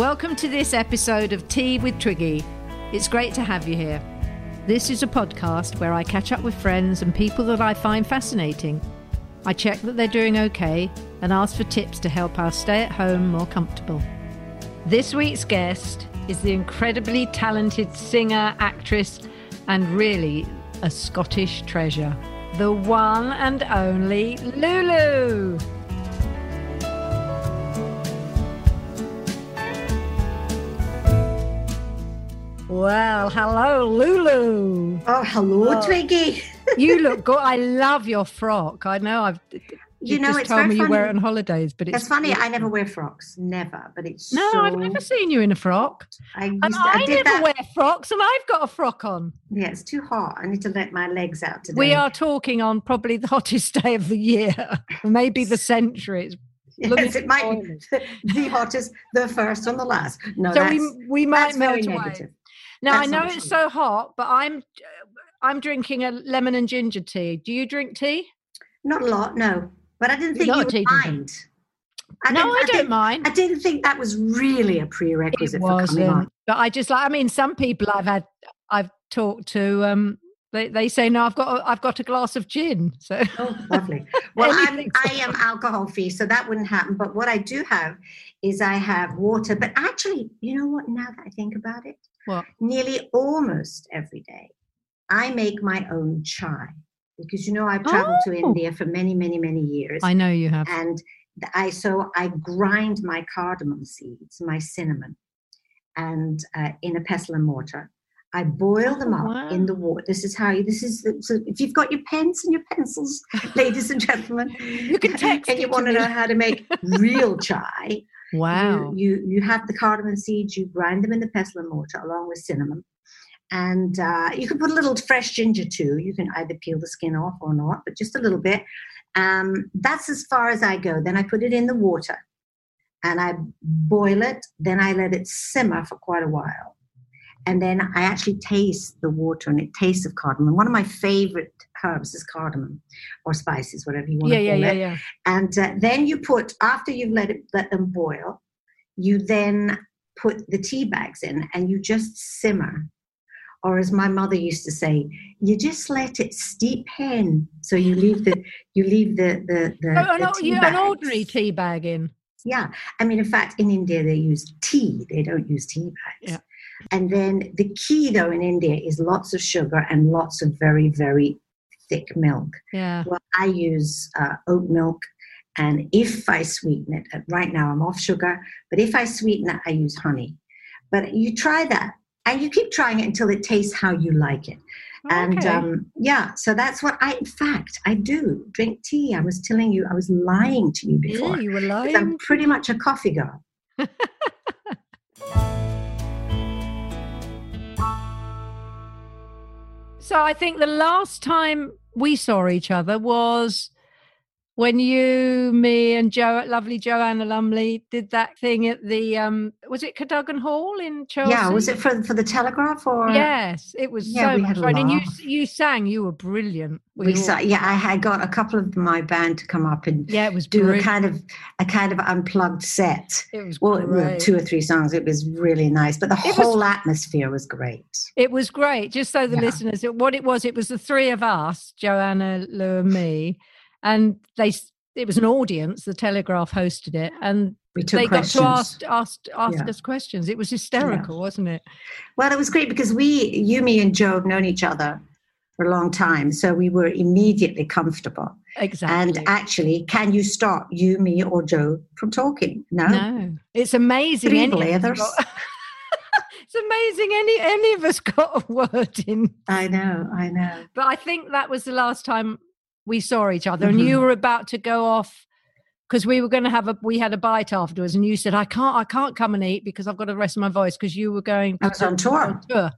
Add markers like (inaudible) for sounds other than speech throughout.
Welcome to this episode of Tea with Twiggy. It's great to have you here. This is a podcast where I catch up with friends and people that I find fascinating. I check that they're doing okay and ask for tips to help us stay at home more comfortable. This week's guest is the incredibly talented singer, actress, and really a Scottish treasure, the one and only Lulu. Well, hello, Lulu. Oh, hello, oh. Twiggy. you (laughs) look good. I love your frock. I know I've. You, you know, just told me you wear it on holidays, but it's, funny. I never wear frocks, never. But it's no, so... I've never seen you in a frock. I, used to, I, I never that... wear frocks, and I've got a frock on. Yeah, it's too hot. I need to let my legs out today. We are talking on probably the (laughs) hottest day of the year, maybe the century. It's (laughs) Yes, it might be the hottest, the first and the last. No, so we we might melt away. Negative. Now That's I know it's so hot, but I'm I'm drinking a lemon and ginger tea. Do you drink tea? Not a lot, no. But I didn't think you would mind. I no, I, I don't mind. I didn't think that was really a prerequisite for coming on. But I just like. I mean, some people I've had, I've talked to. Um, they, they say no. I've got a, I've got a glass of gin. So oh, lovely. (laughs) Well, I'm, I am (laughs) alcohol free, so that wouldn't happen. But what I do have is I have water. But actually, you know what? Now that I think about it, what? Nearly almost every day, I make my own chai because you know I've traveled oh. to India for many, many, many years. I know you have. And I so I grind my cardamom seeds, my cinnamon, and uh, in a pestle and mortar. I boil them up wow. in the water. This is how you. This is the, so. If you've got your pens and your pencils, (laughs) ladies and gentlemen, you can (laughs) text. and you want to know how to make real chai, Wow. You, you, you have the cardamom seeds, you grind them in the pestle and mortar along with cinnamon. And uh, you can put a little fresh ginger too. You can either peel the skin off or not, but just a little bit. Um, that's as far as I go. Then I put it in the water and I boil it. Then I let it simmer for quite a while and then I actually taste the water and it tastes of cardamom. One of my favorite herbs is cardamom or spices, whatever you want yeah, to call yeah, it. Yeah, yeah. And uh, then you put after you've let it let them boil, you then put the tea bags in and you just simmer. Or as my mother used to say, you just let it steep in. So you leave the (laughs) you leave the the, the, oh, the no, tea yeah, an ordinary tea bag in. Yeah, I mean, in fact, in India they use tea; they don't use tea bags. Yeah. And then the key, though, in India is lots of sugar and lots of very, very thick milk. Yeah. Well, I use uh, oat milk. And if I sweeten it, uh, right now I'm off sugar, but if I sweeten it, I use honey. But you try that and you keep trying it until it tastes how you like it. Okay. And um, yeah, so that's what I, in fact, I do drink tea. I was telling you, I was lying to you before. Yeah, you were lying. I'm pretty much a coffee girl. (laughs) So I think the last time we saw each other was when you, me, and Joe, lovely Joanna Lumley, did that thing at the um, was it Cadogan Hall in Chelsea? Yeah, was it for for the Telegraph or? Yes, it was yeah, so much fun. And you you sang, you were brilliant. We, we sang, yeah. I had got a couple of my band to come up and yeah, it was do brilliant. a kind of a kind of unplugged set. It was well, great. two or three songs. It was really nice, but the it whole was, atmosphere was great. It was great. Just so the yeah. listeners, what it was, it was the three of us, Joanna, Lou, and me and they it was an audience. The Telegraph hosted it, and they questions. got to ask ask ask yeah. us questions. It was hysterical, yeah. wasn't it? Well, it was great because we, you, me, and Joe have known each other for a long time, so we were immediately comfortable. Exactly. And actually, can you stop you, me, or Joe from talking? No. No. It's amazing. Three blathers. (laughs) it's amazing any any of us got a word in. I know, I know. But I think that was the last time we saw each other, mm-hmm. and you mm-hmm. were about to go off because we were going to have a we had a bite afterwards, and you said, "I can't, I can't come and eat because I've got to rest my voice." Because you were going. I was on tour. On tour.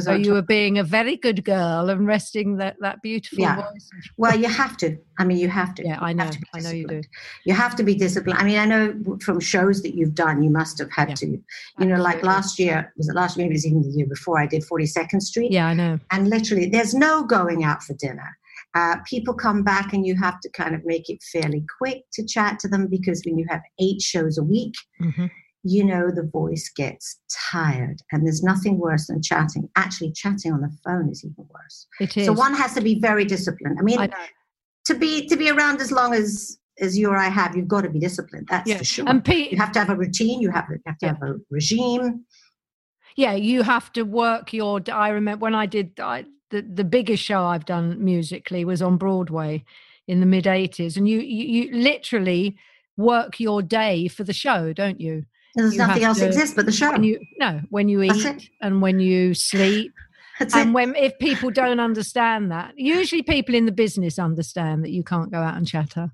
So you were being a very good girl and resting that that beautiful yeah. voice. Well, you have to. I mean, you have to. Yeah, I know. I know you do. You have to be disciplined. I mean, I know from shows that you've done, you must have had yeah. to. You Absolutely. know, like last year was it last year? Maybe it was even the year before. I did Forty Second Street. Yeah, I know. And literally, there's no going out for dinner. Uh, people come back and you have to kind of make it fairly quick to chat to them because when you have eight shows a week, mm-hmm. you know the voice gets tired and there's nothing worse than chatting actually chatting on the phone is even worse It is. so one has to be very disciplined i mean I to be to be around as long as as you or i have you've got to be disciplined that's Yeah. for sure And Pete, you have to have a routine you have, you have to Yeah. have a regime yeah you have to work your i remember when i did I, the, the biggest show i've done musically was on broadway in the mid 80s and you, you you literally work your day for the show don't you? There's You nothing else to- exists but the show. when you no when you eat and when you sleep. (laughs) That's and it. when if people don't understand that usually people in the business understand that you can't go out and chatter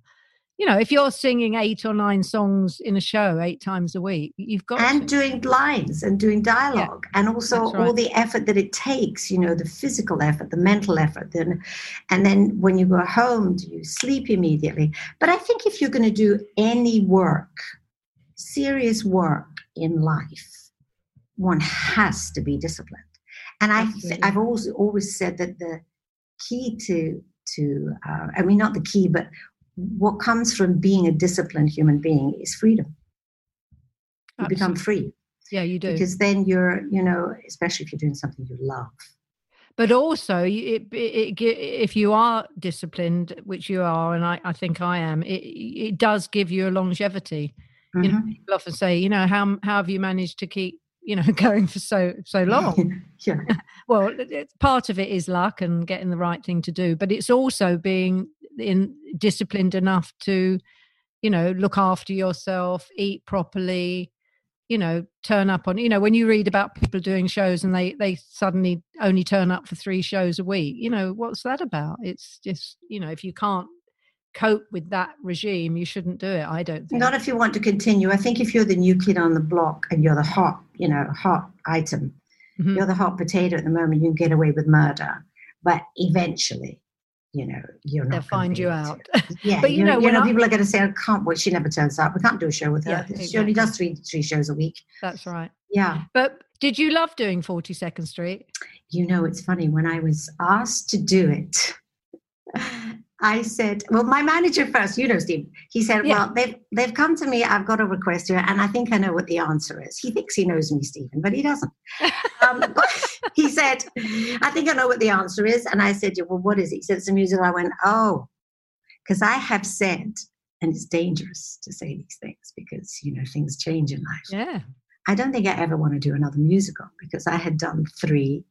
you know if you're singing eight or nine songs in a show eight times a week you've got and to. doing lines and doing dialogue and also right. all the effort that it takes you know the physical effort the mental effort then and then when you go home do you sleep immediately but i think if you're going to do any work serious work in life one has to be disciplined and i Absolutely. i've always always said that the key to to uh, i mean not the key but what comes from being a disciplined human being is freedom. You become free. yeah you do. Because then you're you know especially if you're doing something you love. But also it, it, it, if you are disciplined which you are and i, I think i am it, it does give you a longevity. You know Mhm. people often say you know how, how have you managed to keep you know (laughs) going for so so long. yeah (laughs) well it- part of it is luck and getting the right thing to do but it's also being in disciplined enough to you know look after yourself eat properly you know turn up on you know when you read about people doing shows and they they suddenly only turn up for three shows a week you know what's that about? It's just you know if you can't cope with that regime you shouldn't do it i don't think. Not if you want to continue. I think if you're the new kid on the block and you're the hot you know hot item Mhm. you're the hot potato at the moment you can get away with murder. But eventually you know you're not they'll find you out. (laughs) Yeah But you you know, you when know people are going to say i can't well she never turns up. We can't do a show with her. Yeah, she only does three three shows a week. That's right. Yeah. But did you love doing 42nd street? You know, it's funny when I was asked to do it. I said, "Well, my manager first. You know, Steve. He said, Yeah. "Well, they've they've come to me. I've got a request here, and I think I know what the answer is." He thinks he knows me, Stephen, but he doesn't. (laughs) Um, but (laughs) he said, "I think I know what the answer is," and I said, yeah, "Well, what is it?" He said, "It's a musical." I went, "Oh," because I have said, and it's dangerous to say these things because you know things change in life. yeah I don't think I ever want to do another musical because I had done three.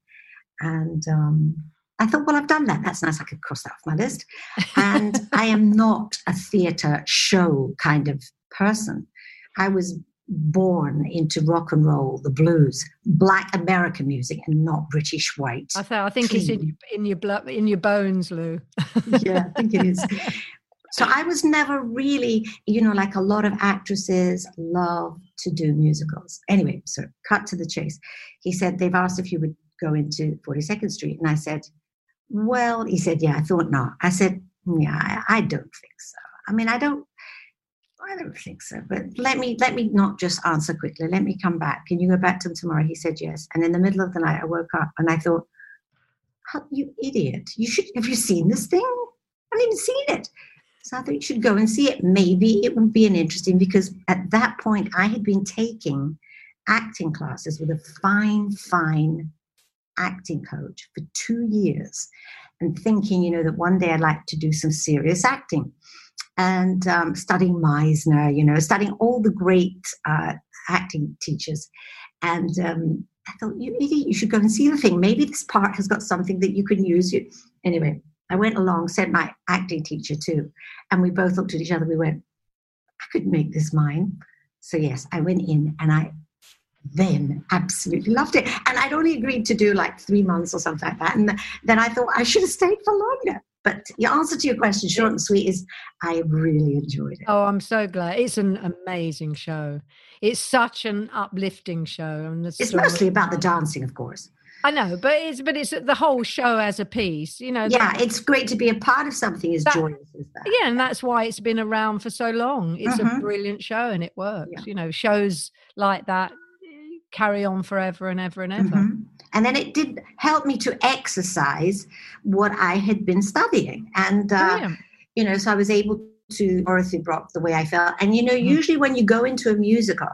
And um, I thought, well, I've done that. That's nice. I could cross that off my list. And I am not a theatre show kind of person. I was born into rock and roll, the blues, black American music, and not British white. I, th- I think it's in, in your blood, in your bones, Lou. (laughs) yeah, I think it is. So I was never really, you know, like a lot of actresses love to do musicals. Anyway, so cut to the chase. He said they've asked if you would go into 42nd Street, and I said, well, he said, yeah, I thought not. I said, yeah, I, I don't think so. I mean, I don't. I don't think so, but let me let me not just answer quickly. Let me come back. Can you go back to him tomorrow? He said yes. And in the middle of the night, I woke up and I thought, "How you idiot! You should have you seen this thing? I haven't even seen it." So I thought you should go and see it. Maybe it would be an interesting because at that point I had been taking acting classes with a fine, fine acting coach for two years and thinking, you know, that one day I'd like to do some serious acting and um, studying Meisner, you know, studying all the great uh, acting teachers. And um, I thought, you idiot, you should go and see the thing. Maybe this part has got something that you can use. You Anyway, I went along, sent my acting teacher too, and we both looked at each other. We went, I could make this mine. So yes, I went in and I then absolutely loved it. And I'd only agreed to do like three months or something like that. And then I thought I should have stayed for longer. But the answer to your question, short and sweet, is I really enjoyed it. Oh, I'm so glad. It's an amazing show. It's such an uplifting show. And It's mostly about the dancing, of course. I know, but it's but it's the whole show as a piece. You know, Yeah, it's great to be a part of something as That- joyous as that. yeah, and that's why it's been around for so long. It's a Mhm. brilliant show and it works. Yeah. You know, shows like that carry on forever and ever and ever. Mhm. And then it did help me to exercise what I had been studying. And, uh, you know, so I was able to Dorothy Brock the way I felt. And, you know, Mhm. usually when you go into a musical,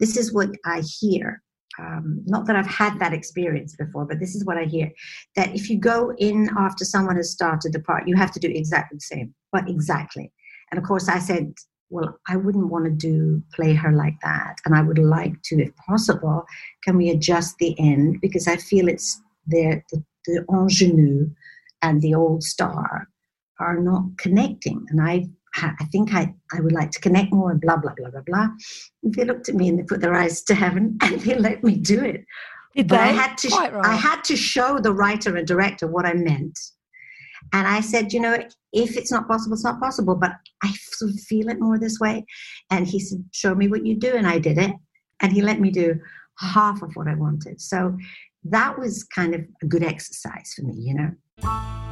this is what I hear. Um, not that I've had that experience before, but this is what I hear that if you go in after someone has started the part, you have to do exactly the same. What exactly? And of course, I said, well, I wouldn't want to do play her like that. And I would like to, if possible, can we adjust the end? Because I feel it's there, the, the ingenue and the old star are not connecting. And I I think I, I would like to connect more and blah, blah, blah, blah, blah. And they looked at me and they put their eyes to heaven (laughs) and they let me do it. Did but they? I had to right. I had to show the writer and director what I meant. And I said, you know, if it's not possible, it's not possible, but I sort of feel it more this way. And he said, show me what you do. And I did it. And he let me do half of what I wanted. So that was kind of a good exercise for me, you know.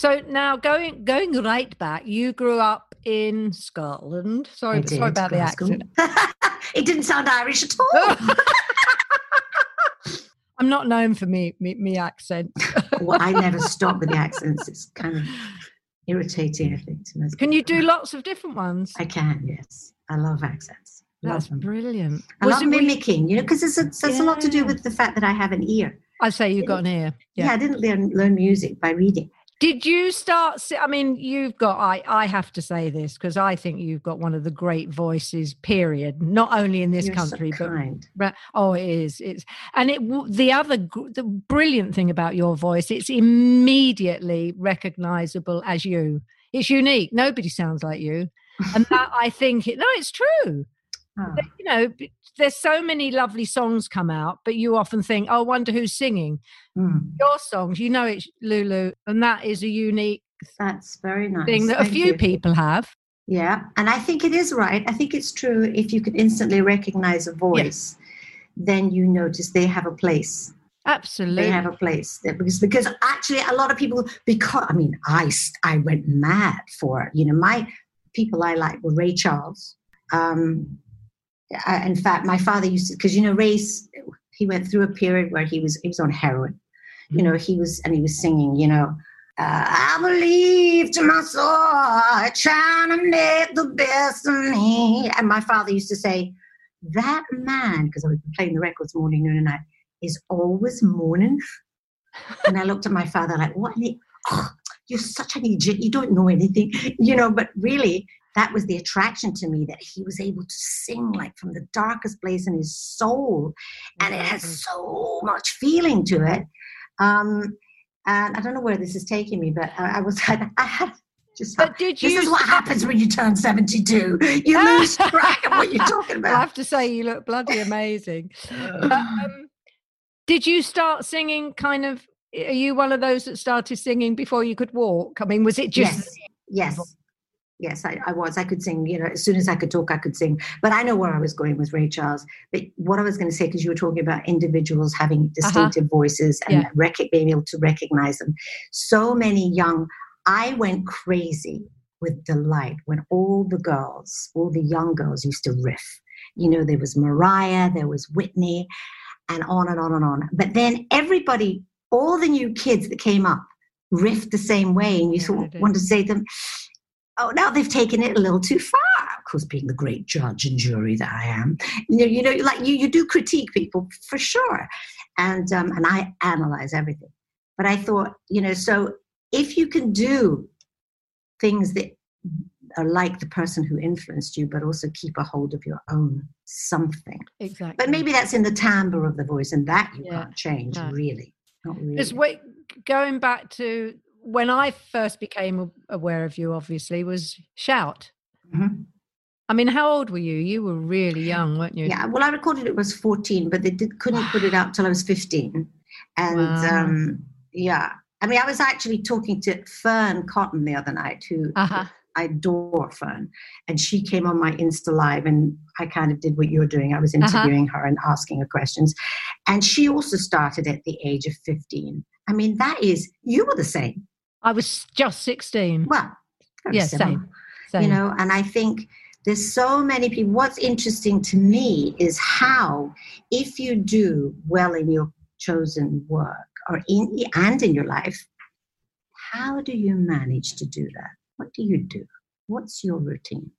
So now going going right back, you grew up in Scotland. Sorry, I did, sorry about the accent. (laughs) it didn't sound Irish at all. (laughs) I'm not known for me me, me accent. (laughs) well, I never stop with the accents. It's kind of irritating, I think. To most Can you do lots of different ones? I can, yes. I love accents. That's them. brilliant. I Was love it- were you- mimicking, you know, because it's a, there's a lot to do with the fact that I have an ear. I say you've got an ear. Yeah, Yeah. I didn't learn, learn music by reading. Did you start? I mean, you've got. I I have to say this because I think you've got one of the great voices. Period. Not only in this You're country, so but. Oh, it is. It's and it. The other, the brilliant thing about your voice, it's immediately recognizable as you. It's unique. Nobody sounds like you, and that I think. It, no, it's true. Oh, But, you know, there's so many lovely songs come out, but you often think, "Oh, I wonder who's singing." mm, Your songs, you know, it's Lulu, and that is a unique that's very nice. thing that a few you. people have. Yeah, and I think it is right. I think it's true. If you can instantly recognize a voice, then you notice they have a place. Absolutely. They have a place That- because because actually a lot of people because I mean I I went mad for it. You know my people I like were Ray Charles. Um, I, in fact, my father used to because you know Ray's he went through a period where he was he was on heroin. You know he was and he was singing. You know. Uh, I believe to my soul, trying to make the best of me. And my father used to say, That man, because I was playing the records morning, noon, and night, is always mourning. and I looked at my father like, What? Oh, you're such an idiot. You don't know anything, you know. But really, that was the attraction to me that he was able to sing like from the darkest place in his soul, and it has so much feeling to it. Um, and I don't know where this is taking me, but I, I was (laughs) I had just. But did this you is what happens when you turn seventy-two. You (laughs) lose track of what you're talking about I have to say, you look bloody amazing. (laughs) But, um, did you start singing kind of? Are you one of those that started singing before you could walk? I mean, was it just? yes, yes, yes. I, I was. I could sing. You know, as soon as I could talk, I could sing. But I know where I was going with Ray Charles. But what I was going to say, because you were talking about individuals having distinctive voices and Uh-huh. Yeah. rec- being able to recognize them. So many young. I went crazy with delight when all the girls, all the young girls, used to riff. You know, there was Mariah, there was Whitney, and on and on and on. But then everybody, all the new kids that came up, riffed the same way, and you Yeah, sort of wanted to say to them, "Oh, now they've taken it a little too far." Of course, being the great judge and jury that I am, you know, you know, like you, you do critique people for sure, and um, and I analyze everything. But I thought, you know, so if you can do things that are like the person who influenced you, but also keep a hold of your own something. Exactly. But maybe that's in the timbre of the voice, and that you Yeah, can't change, no. really. Not really. Because wait, going back to when I first became aware of you, obviously, was Shout. Mhm. I mean, how old were you? You were really young, weren't you? Yeah, well, I recorded it was 14, but they did, couldn't put it out till I was 15. And Wow. um, yeah, I mean, I was actually talking to Fearne Cotton the other night, who Uh-huh. I adore Fearne. And she came on my Insta Live, and I kind of did what you're doing. I was Uh-huh. interviewing her and asking her questions. And she also started at the age of 15. I mean, that is, you were the same. I was just 16. Well, very Yeah, same. Same. You know, and I think there's so many people. What's interesting to me is how, if you do well in your chosen work or in and in your life, how do you manage to do that? What do you do? What's your routine?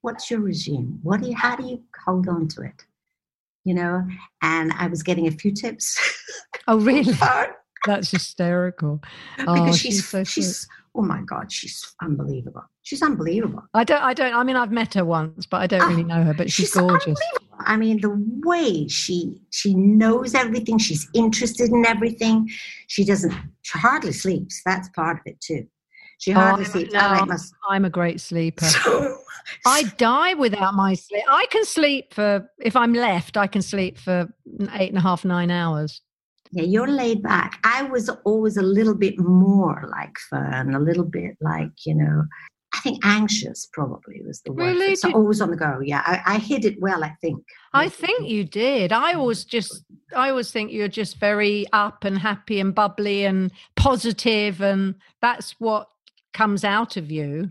What's your regime? What do you, how do you hold on to it? You know, and I was getting a few tips. oh, really? (laughs) That's hysterical. Oh, because she's, she's so she's, oh my god, she's unbelievable. She's unbelievable. I don't, I don't, I mean, I've met her once, but I don't really know her, but she's, Ah, She's gorgeous. I mean, the way she she knows everything, she's interested in everything. She doesn't. She hardly sleeps. That's part of it too. She Oh, hardly sleeps. no, I like. I'm a great sleeper. (laughs) So, I die without my sleep. I can sleep for, if I'm left, I can sleep for eight and a half, nine hours. Yeah, you're laid back. I was always a little bit more like Fearne, a little bit like you know. I think anxious probably was the word. Really? So always on the go. Yeah, I, I hid it well. I think. I think you did. I always just, I always think you're just very up and happy and bubbly and positive, and that's what comes out of you.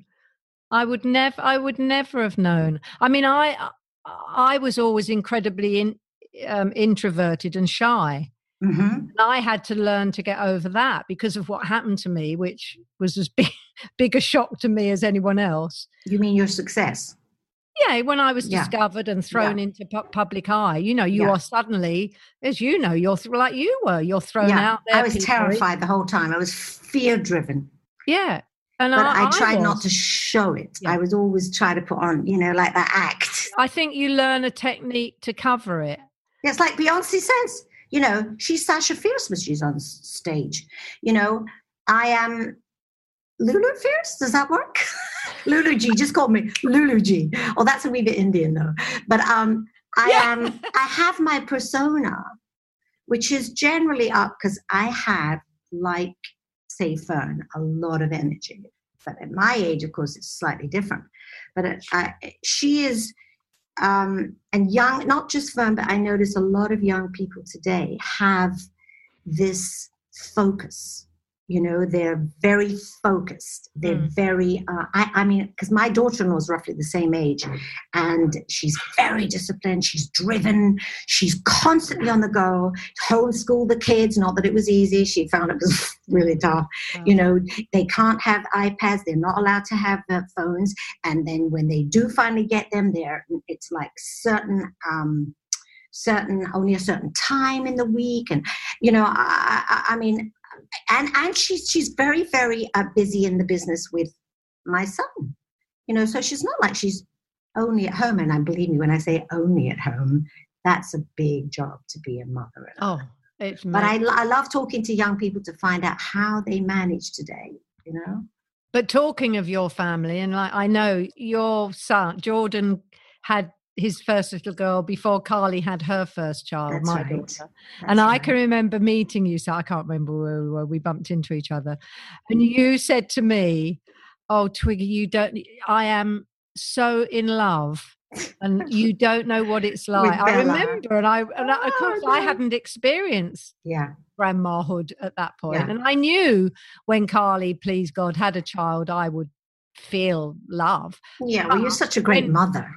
I would never, I would never have known. I mean, I, I was always incredibly in, um, introverted and shy. Hmm And I had to learn to get over that because of what happened to me, which was as big, (laughs) big a shock to me as anyone else. You mean your success? Yeah, when I was Yeah. discovered and thrown into pu- public eye, you know, you Yeah. are suddenly, as you know, you're th- like you were, you're thrown yeah, out there. I was people- terrified the whole time. I was fear driven. Yeah, and but I, I, tried not to show it. Yeah. I was always trying to put on, you know, like that act. I think you learn a technique to cover it. It's like Beyonce says, you know, she's Sasha Fierce when she's on stage. You know, I am Lulu Fierce. Does that work? (laughs) Lulu G. Just call me Lulu G. Oh, that's a wee bit Indian though. But um, I Yeah. am. I have my persona, which is generally up because I have, like, say, Fearne, a lot of energy. But at my age, of course, it's slightly different. But it, I, she is um, and young, not just Fearne, but I notice a lot of young people today have this focus. You know, they're very focused. They're Mm. very, uh, I, I mean, because my daughter in law is roughly the same age, and she's very disciplined. She's driven. She's constantly on the go. Homeschool the kids. Not that it was easy. She found it was (laughs) really tough. You know, they can't have iPads. They're not allowed to have uh, phones. And then when they do finally get them, they're it's like certain. Um, certain only a certain time in the week and you know i, I, I mean and and she's she's very very uh, busy in the business with my son. You know so she's not like she's only at home and i believe me when i say only at home that's a big job to be a mother Oh, it's but I, I love talking to young people to find out how they manage today you know? But talking of your family, and like I know your son Jordan had his first little girl before Carly had her first child, That's my right. daughter. and That's I right. can remember meeting you. So I can't remember where we were. We bumped into each other, and you said to me, "Oh, Twiggy, you don't. I am so in love." And (laughs) you don't know what it's like. I remember, and I, and I, of Oh, course, I ah, hadn't experienced yeah grandmahood at that point. Yeah. And I knew when Carly, please God, had a child, I would feel love. yeah well you're such a great when- mother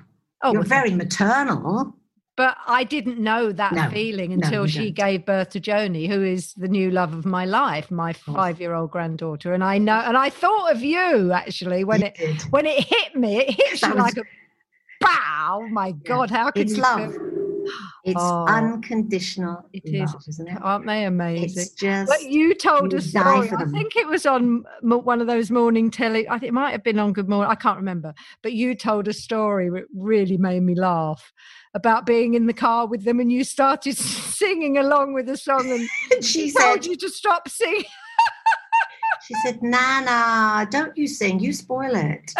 Oh, you're very maternal but I didn't know that No, feeling until you she don't. gave birth to Joni, who is the new love of my life, my five-year-old granddaughter. And I know, and I thought of you actually when You it did. when it hit me. It hit (laughs) That you was- like a bow. Oh My God, how can it's you love feel- it's Oh, unconditional it is. love isn't it Aren't they amazing? it's just But you told a story. I think it was on one of those morning telly. I think it might have been on Good Morning. I can't remember. But you told a story that really made me laugh about being in the car with them, and you started (laughs) singing along with the song, and (laughs) she she told said you to stop singing. (laughs) she said nana don't you sing you spoil it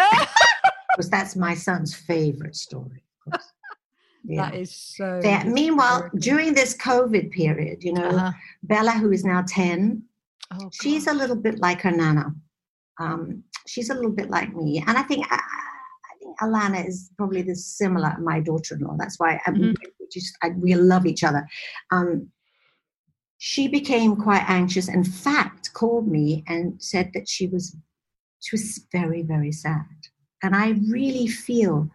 because that's my son's favorite story of course. Yeah That is so. There- meanwhile during this covid period you know Uh-huh. bella who is now 10 Oh, she's a little bit like her nana um, she's a little bit like me, and I think I, I think Alana is probably the similar my daughter-in-law. That's why I, Mhm. we just I, we love each other. Um, she became quite anxious. In fact, called me and said that she was she was very very sad, and I really feel.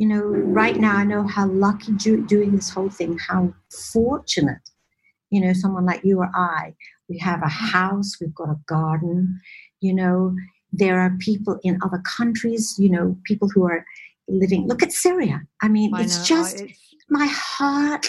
You know, right now I know how lucky do, doing this whole thing, how fortunate, you know, someone like you or I, we have a house, we've got a garden, you know, there are people in other countries, you know, people who are living. Look at Syria. I mean, I it's know, I- just it's- my heart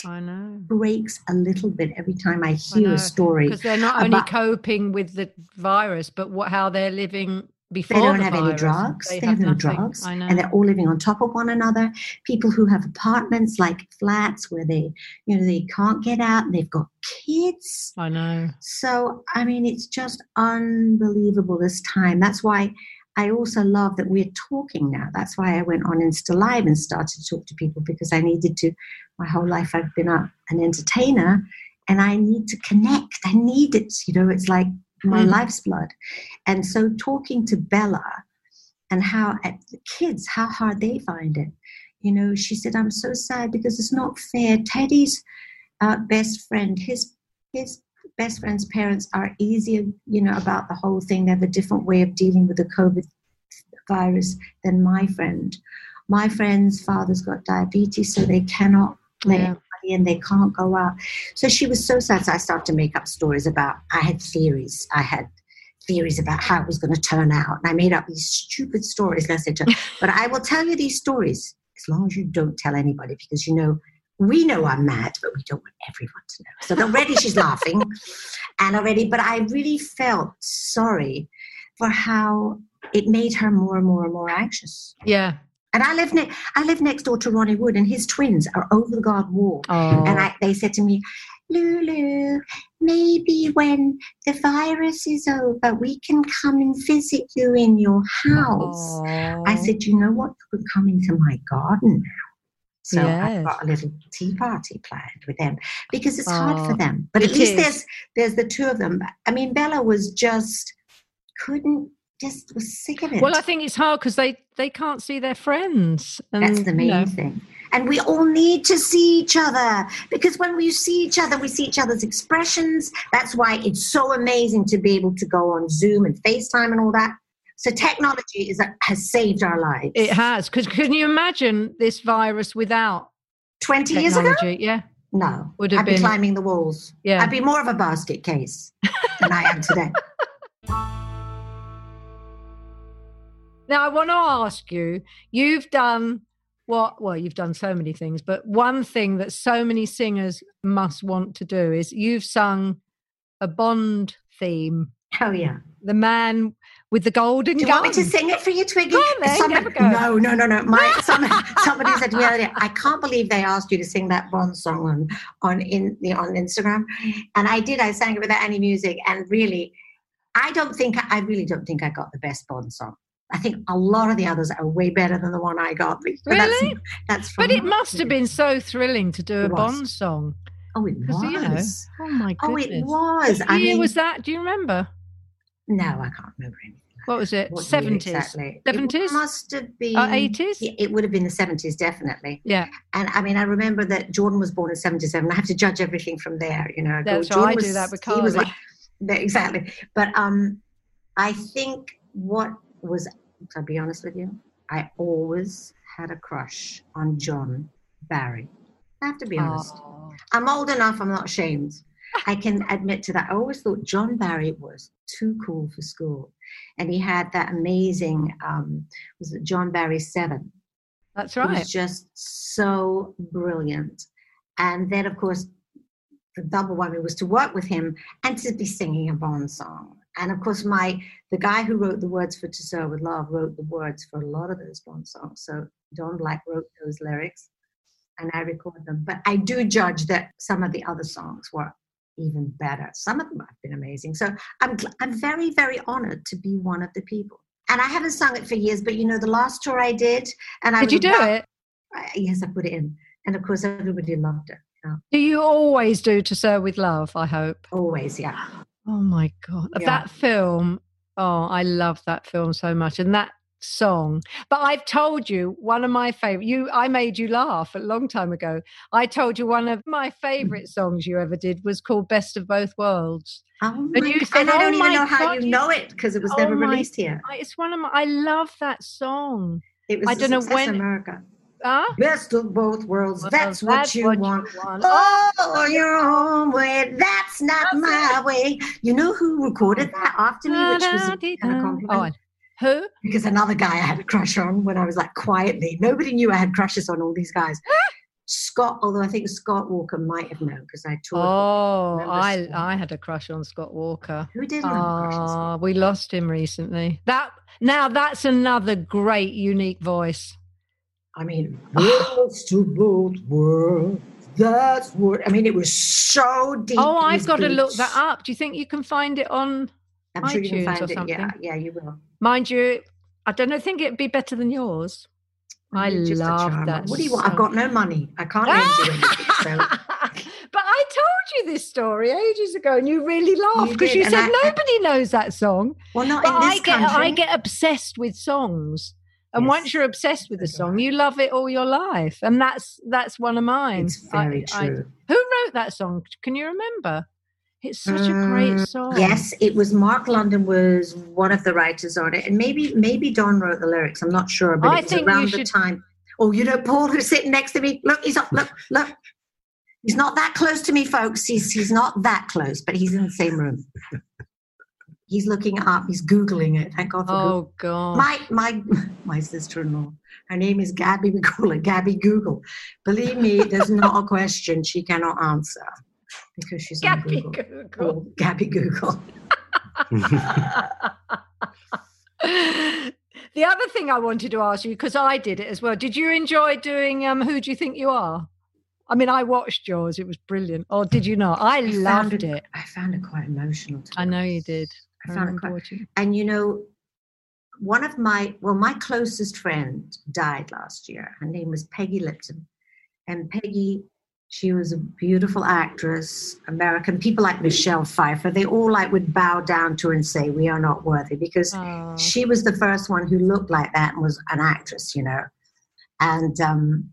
breaks a little bit every time I hear know, a story. Because they're not only coping with the virus, but what how they're living before They don't the have any drugs. They, They have, no nothing. drugs, and they're all living on top of one another. People who have apartments, like flats, where they, you know, they can't get out, and they've got kids. I know. So, I mean, it's just unbelievable this time. That's why I also love that we're talking now. That's why I went on Insta Live and started to talk to people because I needed to. My whole life, I've been a, an entertainer and I need to connect. I need it. You know, it's like my Mhm. life's blood. And so, talking to Bella and how at the kids, how hard they find it. You know, she said, I'm so sad because it's not fair. Teddy's uh, best friend, his his best friend's parents are easier, you know, about the whole thing. They have a different way of dealing with the COVID virus than my friend. My friend's father's got diabetes, so they cannot let Yeah. Anybody in, they can't go out. So she was so sad. So I started to make up stories about, I had theories. I had theories about how it was going to turn out. And I made up these stupid stories. And I said to her, but I will tell you these stories as long as you don't tell anybody because you know we know I'm mad, but we don't want everyone to know. So already she's laughing, (laughs) and already, but I really felt sorry for how it made her more and more and more anxious. Yeah. And I live ne- I live next door to Ronnie Wood, and his twins are over the garden wall. Oh. And I, they said to me, Lulu, maybe when the virus is over, we can come and visit you in your house. I Oh. said, you know what? You could come into my garden now. So I've got a little tea party planned with them because it's hard Oh, for them. But at least is. there's there's the two of them. I mean, Bella was just couldn't just was sick of it. Well, I think it's hard because they they can't see their friends. And, That's the you main know, thing. And we all need to see each other because when we see each other, we see each other's expressions. That's why it's so amazing to be able to go on Zoom and FaceTime and all that. So technology is has saved our lives. It has. Because can you imagine this virus without 20 years ago? technology? Yeah. No. Would have I'd be been- climbing the walls. Yeah. I'd be more of a basket case than I am today. (laughs) Now, I want to ask you you've done what? Well, you've done so many things, but one thing that so many singers must want to do is you've sung a Bond theme, Oh, yeah. The Man with the Golden Do you Gun. want me to sing it for you, Twiggy? Go on then, Somebody- go. No, no, no, no. My, (laughs) some, somebody said to me earlier, I can't believe they asked you to sing that Bond song on on in the on Instagram, and I did. I sang it without any music, and really, I don't think I really don't think I got the best Bond song. I think a lot of the others are way better than the one I got. But Really? That's, that's but it must have been so thrilling to do a was. Bond song. Oh, it was. you know, Oh my god. oh, it was. What I year mean, was that? Do you remember? no, I can't remember anything. What was it? Seventies. exactly? 70s? It must have been Uh, 80s? Yeah, It would have been the seventies, definitely. Yeah, And I mean, I remember that Jordan was born in seventy-seven. I have to judge everything from there. You know, That's Jordan I do that with He was like (laughs) exactly. But um, I think what was to be honest with you, I always had a crush on John Barry. I have to be honest. Oh. I'm old enough. I'm not ashamed. I can (laughs) admit to that. I always thought John Barry was too cool for school, and he had that amazing. Um, was it John Barry Seven? That's It right. was just so brilliant. And then, of course, the double whammy was to work with him and to be singing a Bond song. And of course, my the guy who wrote the words for To Sir with Love wrote the words for a lot of those Bond songs. So Don Black wrote those lyrics, and I record them. But I do judge that some of the other songs were even better. Some of them have been amazing. So I'm I'm very very honored to be one of the people. And I haven't sung it for years, but you know, the last tour I did, and I Did you do it? I- yes, I put it in, and of course, everybody loved it. Yeah. Do you always do to sir with love? I hope. Always, yeah. Oh my god, Yeah. that film Oh, I love that film so much. And that song. But I've told you one of my favorite you I made you laugh a long time ago. I told you one of my favorite (laughs) songs you ever did was called Best of Both Worlds. Oh And you said, and I don't "Oh even know how God, you- know it because it was Oh never my released here. It's one of my I love that song. It was I don't know when- America. Huh? Best of both worlds. Well, that's what you want. want. Oh, your own way. That's not my way. You know who recorded that after me, which was kind of compliment? Oh, who? because another guy I had a crush on when I was like quietly. Nobody knew I had crushes on all these guys. Scott, although I think Scott Walker might have known because I toured. Oh, I Scott? I had a crush on Scott Walker. Who did have a crush on Scott? Oh, we lost him recently. That now that's another great unique voice. I mean, (sighs) ah. best to both worlds. That's what I mean. It was so deep. Oh, I've got to look that up. Do you think you can find it on? I'm sure you can find or it. Yeah, yeah, you will. Mind you, I don't know. Think it'd be better than yours. I You're just a love that. What do you want? I've got no money. I can't lend you anything. So (laughs) but I told you this story ages ago, and you really laughed because did, you, said I- nobody knows that song. well, not But in this I get country. I get obsessed with songs, and Yes. once you're obsessed with a song, you love it all your life, and that's that's one of mine. It's very I- true. who wrote that song? Can you remember? It's such a great Mm, song. Yes, it was Mark London was one of the writers on it, and maybe maybe Don wrote the lyrics. I'm not sure, but I it was around the time. Oh, you know, Paul, who's sitting next to me. Look, he's up. Look, look. He's not that close to me, folks. He's he's not that close, but he's in the same room. He's looking up. He's googling it. Thank God for Google. Oh God. My my (laughs) my sister-in-law. Her name is Gabby. We call her Gabby Google. Believe me, there's not a question she cannot answer because she's Gabby Google. Google. Oh, Gabby Google. (laughs) the other thing I wanted to ask you, because I did it as well, did you enjoy doing um, Who Do You Think You Are? I mean, I watched yours. It was brilliant. Or did you not? I, found loved it. I found it quite emotional. I know you did. I found it quite. And you know, one of my well, my closest friend died last year. Her name was Peggy Lipton, and Peggy, she was a beautiful actress, American. People like Michelle Pfeiffer, they all like would bow down to her and say, "We are not worthy," because Oh. she was the first one who looked like that and was an actress, you know. And um,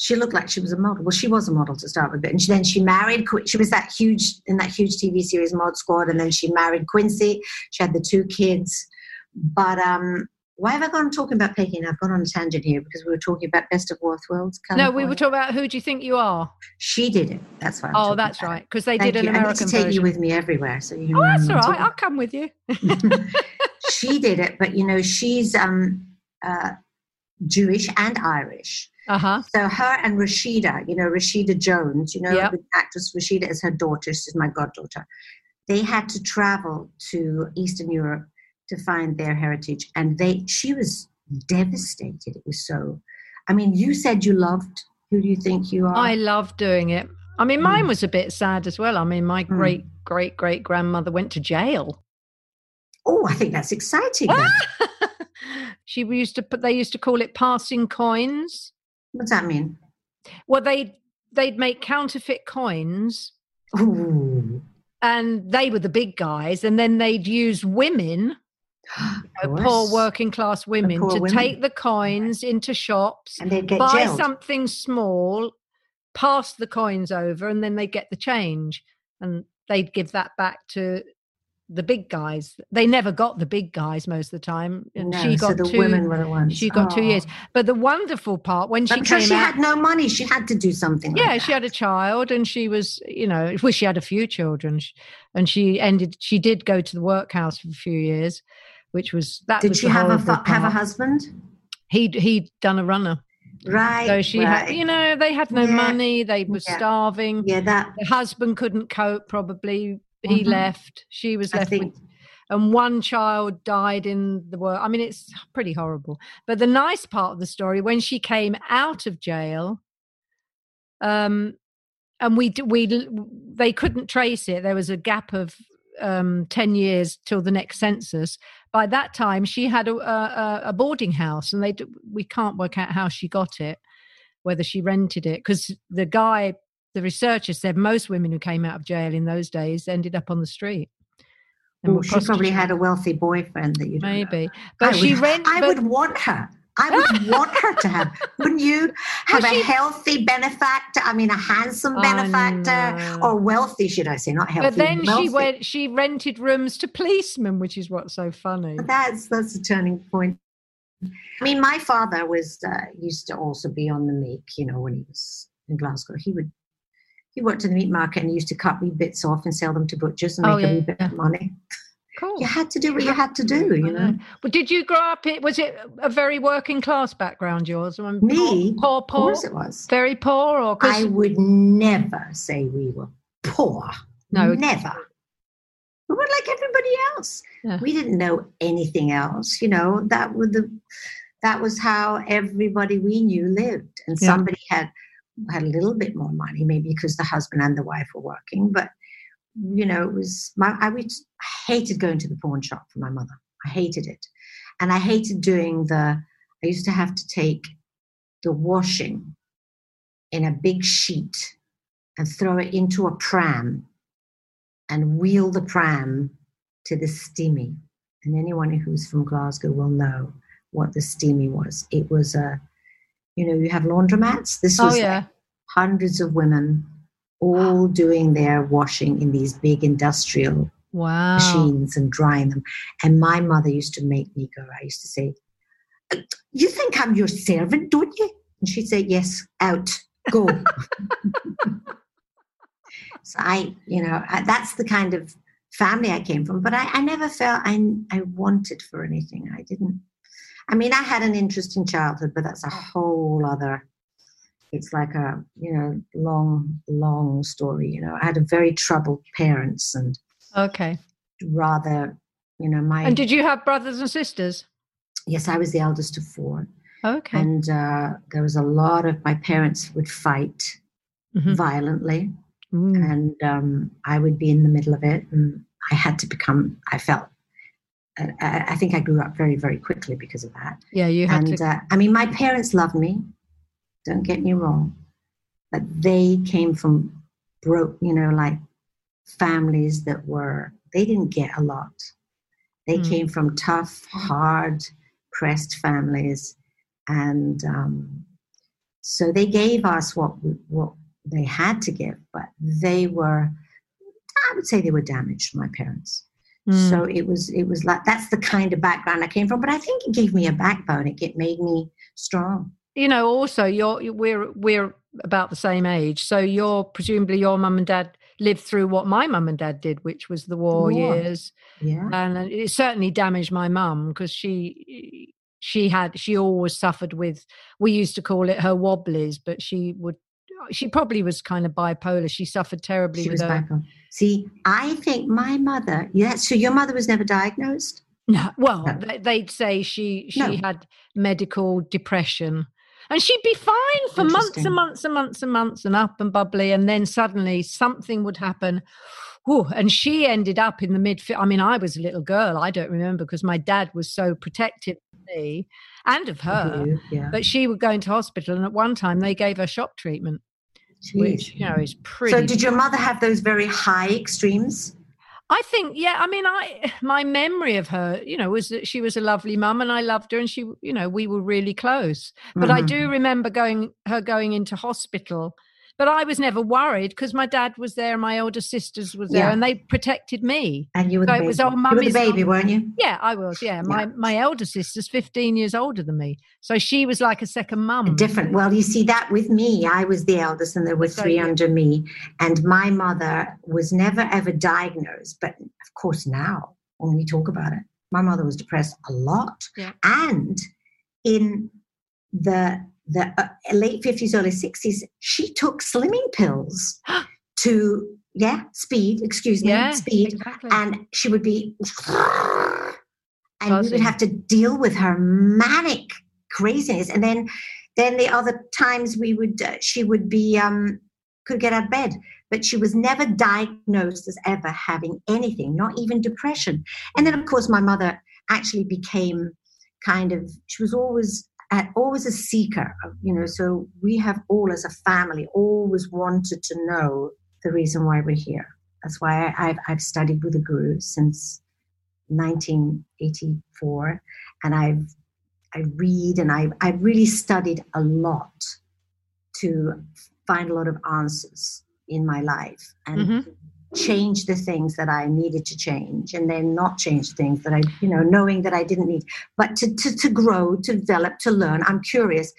she looked like she was a model. Well, she was a model to start with, but and she, then she married. She was that huge in that huge TV series Mod Squad, and then she married Quincy. She had the two kids. But um, why have I gone talking about Peggy? I've gone on a tangent here because we were talking about Best of Both Worlds. No, we were talking about Who Do You Think You Are? She did it. That's why. Oh, that's about right. Because they Thank did an you. I need American to take version. you with me everywhere, so you. oh, that's all right. I'll come with you. (laughs) she did it, but you know, she's um, uh, Jewish and Irish. Uh huh. So her and Rashida, you know, Rashida Jones, you know, Yep. the actress Rashida is her daughter. She's my goddaughter. They had to travel to Eastern Europe to find their heritage, and they. She was devastated. It was so. I mean, you said you loved. Who do you think you are? I love doing it. I mean, Mm. mine was a bit sad as well. I mean, my Mm. great great great grandmother went to jail. oh, I think that's exciting. (laughs) she used to put. They used to call it passing coins. What's that mean? Well, they they'd make counterfeit coins, Ooh. and they were the big guys, and then they'd use women, (gasps) Of uh, poor working class women, to women. take the coins into shops, and they'd get buy jailed. something small, pass the coins over, and then they get the change, and they'd give that back to the big guys. They never got the big guys most of the time, and no, she so got the two. women were the ones. She got two Oh. years. But the wonderful part when she I'm sure came she out, had no money. She had to do something. yeah, like she had a child, and she was, you know, well, she had a few children, and she ended. She did go to the workhouse for a few years, which was that. Did was she have a fu- have a husband? He'd he'd done a runner, Right. so she right. had, you know, they had no Yeah. money. They were Yeah. starving. Yeah, that The husband couldn't cope. Probably he Mhm. left. She was left with and one child died in the work. I mean, it's pretty horrible. But the nice part of the story, when she came out of jail, um, and we we they couldn't trace it. There was a gap of um, ten years till the next census. By that time, she had a, a, a boarding house, and they we can't work out how she got it, whether she rented it, because the guy, the researcher said most women who came out of jail in those days ended up on the street. and Well, she probably had a wealthy boyfriend that you don't know. maybe, but I she would, rent. I but- would want her. I would (laughs) want her to have. Wouldn't you have Well, a healthy benefactor? I mean, a handsome benefactor, or wealthy, should I say? Not healthy. But then wealthy. she went. She rented rooms to policemen, which is what's so funny. That's that's a turning point. I mean, my father was uh, used to also be on the meat. You know, when he was in Glasgow, he would he worked in the meat market and he used to cut wee bits off and sell them to butchers and Oh, make a wee bit yeah. of money. Cool. You had to do what you had to do. You know. Well, did you grow up? In, was it a very working class background? Yours? Mean, Me, Poor, of poor, course, it was. very poor, or I would never say we were poor. No. never. We were like everybody else. Yeah. We didn't know anything else. You know that was the that was how everybody we knew lived. And Yeah. somebody had had a little bit more money, maybe because the husband and the wife were working. But you know, it was my I would I hated going to the pawn shop for my mother. I hated it, and I hated doing the. I used to have to take the washing in a big sheet and throw it into a pram and wheel the pram to the steamy. And anyone who's from Glasgow will know what the steamy was. It was a, you know, you have laundromats. This oh was yeah, hundreds of women all doing their washing in these big industrial wow. machines and drying them. And my mother used to make me go. I used to say, "You think I'm your servant, don't you?" And she'd say, "Yes, out, go." (laughs) so I, you know, I, that's the kind of family I came from. But I, I never felt I, I wanted for anything. I didn't. I mean, I had an interesting childhood, but that's a whole other. It's like a you know long, long story. You know, I had a very troubled parents and Okay. rather, you know, my And did you have brothers and sisters? yes, I was the eldest of four, Okay. and uh, there was a lot of my parents would fight Mhm. violently, Mm. and um, I would be in the middle of it, and I had to become. I felt. I, I I think I grew up very, very quickly because of that. Yeah, you had and to. uh, I mean, my parents loved me. Don't get me wrong, but they came from broke, you know, like families that were they didn't get a lot. They Mm. came from tough, hard, pressed families, and um, so they gave us what we- what they had to give, but they were. I would say they were damaged. My parents. Mm. So it was it was like that's the kind of background I came from. But I think it gave me a backbone. It get, made me strong. you know, also you're we're we're about the same age, so you're presumably your mum and dad lived through what my mum and dad did, which was the war, war. years, Yeah. and it certainly damaged my mum because she she had she always suffered with we used to call it her wobblies, but she would she probably was kind of bipolar. She suffered terribly She with was her. bipolar. See, I think my mother. Yeah. So your mother was never diagnosed. No, well, No. they- they'd say she she No. had medical depression, and she'd be fine for months and months and months and months and up and bubbly, and then suddenly something would happen. Whew, and she ended up in the mid. I mean, I was a little girl. I don't remember because my dad was so protective of me and of her. Yeah. But she would go into hospital, and at one time they gave her shock treatment, which you know is pretty. So did your mother have those very high extremes? I think, yeah. I mean, I my memory of her, you know, was that she was a lovely mum, and I loved her, and she, you know, we were really close. But I Mhm. do remember going her going into hospital. But I was never worried because my dad was there, my older sisters was there, Yeah. and they protected me. And you were So the it baby. was, oh, you were the baby, weren't you? Yeah, I was. Yeah, my my elder sister's fifteen years older than me, so she was like a second mum. Different. Well, you see that with me, I was the eldest, and there were So three you- under me, and my mother was never ever diagnosed. But of course, now when we talk about it, my mother was depressed a lot, Yeah. and in the the uh, late fifties, early sixties, she took slimming pills (gasps) to yeah speed. Excuse me, yeah, speed, exactly. and she would be and we would have to deal with her manic craziness and then then the other times we would uh, she would be um could get out of bed but she was never diagnosed as ever having anything not even depression and then of course my mother actually became kind of she was always at, always a seeker you know so we have all as a family always wanted to know the reason why we're here that's why I, I've, I've studied with the guru since 1984, and I've I read and I I really studied a lot to find a lot of answers in my life and Mhm. Change the things that I needed to change, and then not change things that I you know knowing that I didn't need, but to to, to grow, to develop, to learn. I'm curious,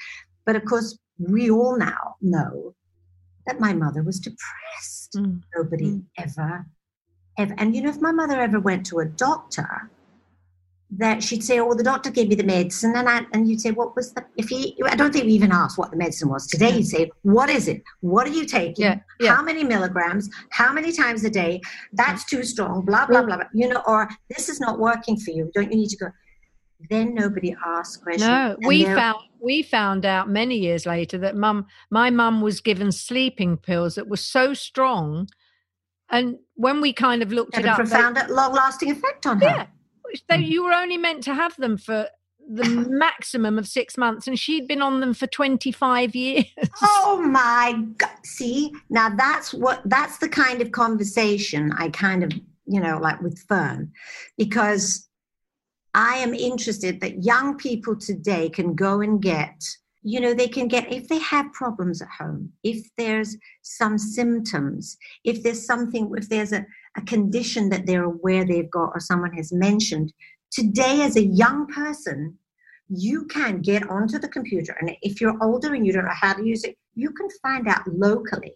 but of course we all now know that my mother was depressed Mm. nobody Mm. ever ever and you know if my mother ever went to a doctor that she'd say oh the doctor gave me the medicine and I, and you'd say what was the if he i don't think we even asked what the medicine was. Today you'd say what is it? What are you taking? Yeah, yeah. how many milligrams? How many times a day? That's too strong blah blah mm. blah blah. you know or this is not working for you. Don't you need to go? Then nobody asked questions. No, we found we found out many years later that mum, my mum was given sleeping pills that were so strong, and when we kind of looked it a up, they- profound long-lasting effect on her. Yeah, they, mm. you were only meant to have them for the maximum of six months, and she'd been on them for twenty five years. (laughs) Oh my God. See, now that's what that's the kind of conversation I kind of, you know, like with Fearne, because I am interested that young people today can go and get, you know, they can get, if they have problems at home, if there's some symptoms, if there's something, if there's a, a condition that they're aware they've got or someone has mentioned, today as a young person, you can get onto the computer and if you're older and you don't know how to use it you can find out locally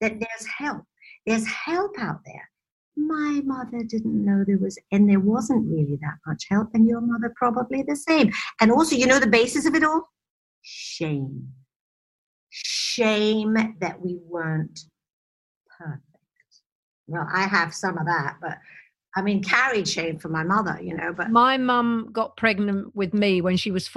that there's help. There's help out there. My mother didn't know there was and there wasn't really that much help and your mother probably the same. And also you know the basis of it all? Shame. Shame that we weren't perfect well i have some of that but i mean carried shame from my mother you know but my mum got pregnant with me when she was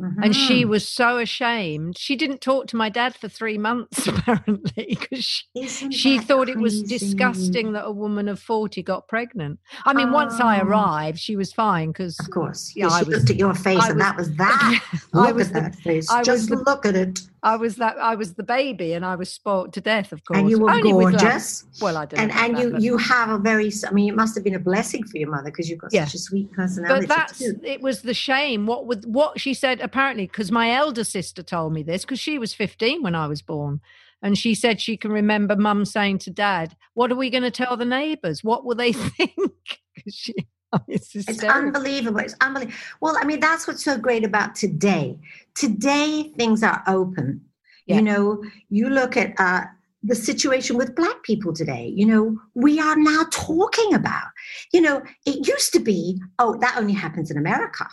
forty, and she Mhm. was so ashamed. She didn't talk to my dad for three months (laughs) apparently because she Isn't she thought it was disgusting that a woman of 40 got pregnant. I mean, once I Oh. arrived, she was fine because Of course. Yeah, I was- looked at your face and that was (laughs) that. I was at the- that face. I Just the- look at it. I was that I was the baby and I was spoilt to death, of course. And you were Only gorgeous. Well, I don't know. And and you you have a very I mean it must have been a blessing for your mother because you've got Yeah. such a sweet personality but that's too. it was the shame what with what she said apparently because my elder sister told me this because she was 15 when i was born and she said she can remember mum saying to dad what are we going to tell the neighbors what will they (laughs) think? she, (laughs) I it's, It's unbelievable. It's unbelievable. Well, I mean, that's what's so great about today. Today, things are open. Yeah. You know, you look at uh, the situation with Black people today. You know, we are now talking about. You know, it used to be, oh, that only happens in America.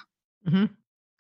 Mhm.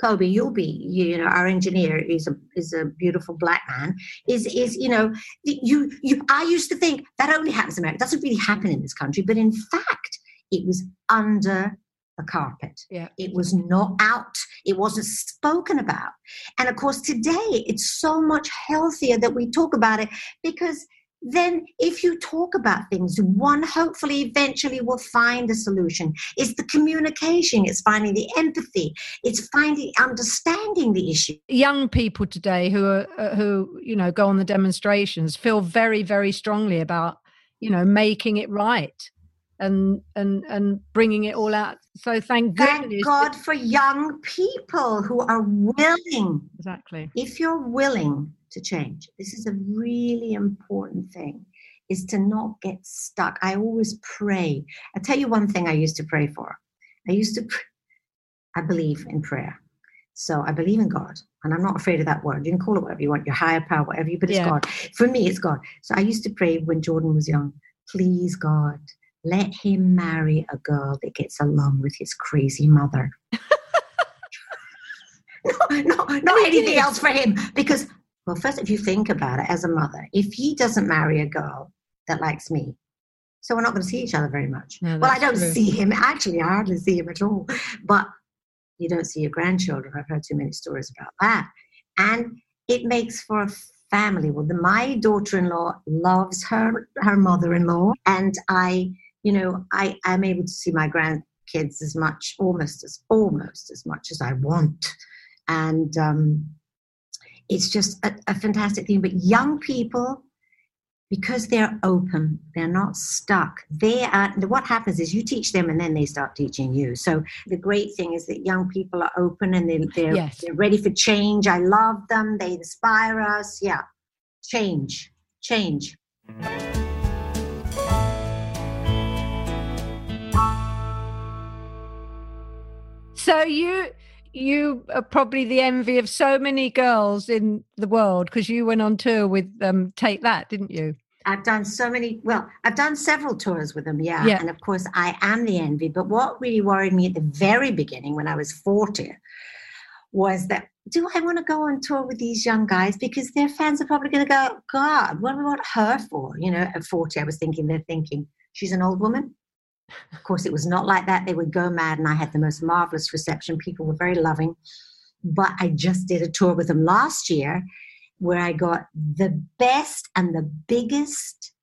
Kobe, you'll be, you know, our engineer is a is a beautiful black man. Is is you know, you you. I used to think that only happens in America. It doesn't really happen in this country, but in fact, it was under the carpet. Yeah. It was not out. It wasn't spoken about. And of course, today it's so much healthier that we talk about it because then if you talk about things, one hopefully eventually will find a solution. It's the communication, it's finding the empathy, it's finding understanding the issue. young people today who are uh, who you know go on the demonstrations feel very very strongly about you know making it right and and and bringing it all out so thank goodness Thank God for young people who are willing exactly if you're willing to change, this is a really important thing, is to not get stuck. I always pray. I tell you one thing I used to pray for. I used to, pr- I believe in prayer. So I believe in God, and I'm not afraid of that word. You can call it whatever you want, your higher power, whatever you, but it's Yeah. God. For me, it's God. So I used to pray when Jordan was young, please God, let him marry a girl that gets along with his crazy mother. no, no, not anything else for him. Because, well, first, if you think about it as a mother, if he doesn't marry a girl that likes me, so we're not going to see each other very much. No, well, I don't true. see him. Actually, I hardly see him at all. But you don't see your grandchildren. I've heard too many stories about that. And it makes for a family. Well, the, my daughter-in-law loves her her mother-in-law, and I, you know, I am able to see my grandkids as much, almost as almost as much as I want, and um, it's just a, a fantastic thing. But young people, because they're open, they're not stuck. They are what happens is you teach them and then they start teaching you. So the great thing is that young people are open and they, they're Yes. they're ready for change. I love them. They inspire us. Yeah. Change. Change. So you you are probably the envy of so many girls in the world because you went on tour with um, Take That, didn't you? I've done so many, well, I've done several tours with them, yeah. Yeah. And of course, I am the envy. But what really worried me at the very beginning when I was 40 was that do I want to go on tour with these young guys? Because their fans are probably going to go, God, what do we want her for? You know, at 40, I was thinking, they're thinking, she's an old woman. Of course, it was not like that. They would go mad, and I had the most marvelous reception. People were very loving. But I just did a tour with them last year where I got the best and the biggest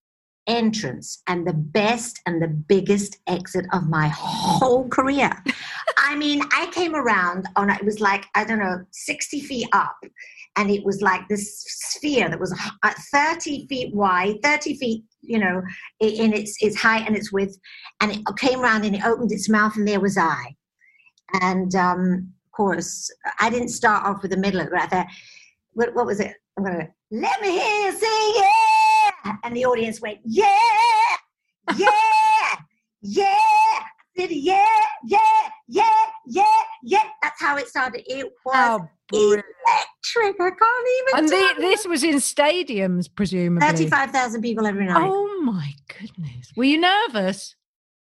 entrance and the best and the biggest exit of my whole career. I mean, I came around on it was like, I don't know, 60 feet up. And it was like this sphere that was uh, 30 feet wide, 30 feet, you know, in its, its height and its width. And it came around and it opened its mouth, and there was I. And um, of course, I didn't start off with the middle there. What, what was it? I'm gonna let me hear you say yeah, and the audience went yeah, yeah, yeah, Yeah, yeah, yeah, yeah, yeah. That's how it started. It was Oh, brilliant. electric. I can't even. And the, this was in stadiums, presumably. thirty-five thousand people every night. Oh my goodness! Were you nervous?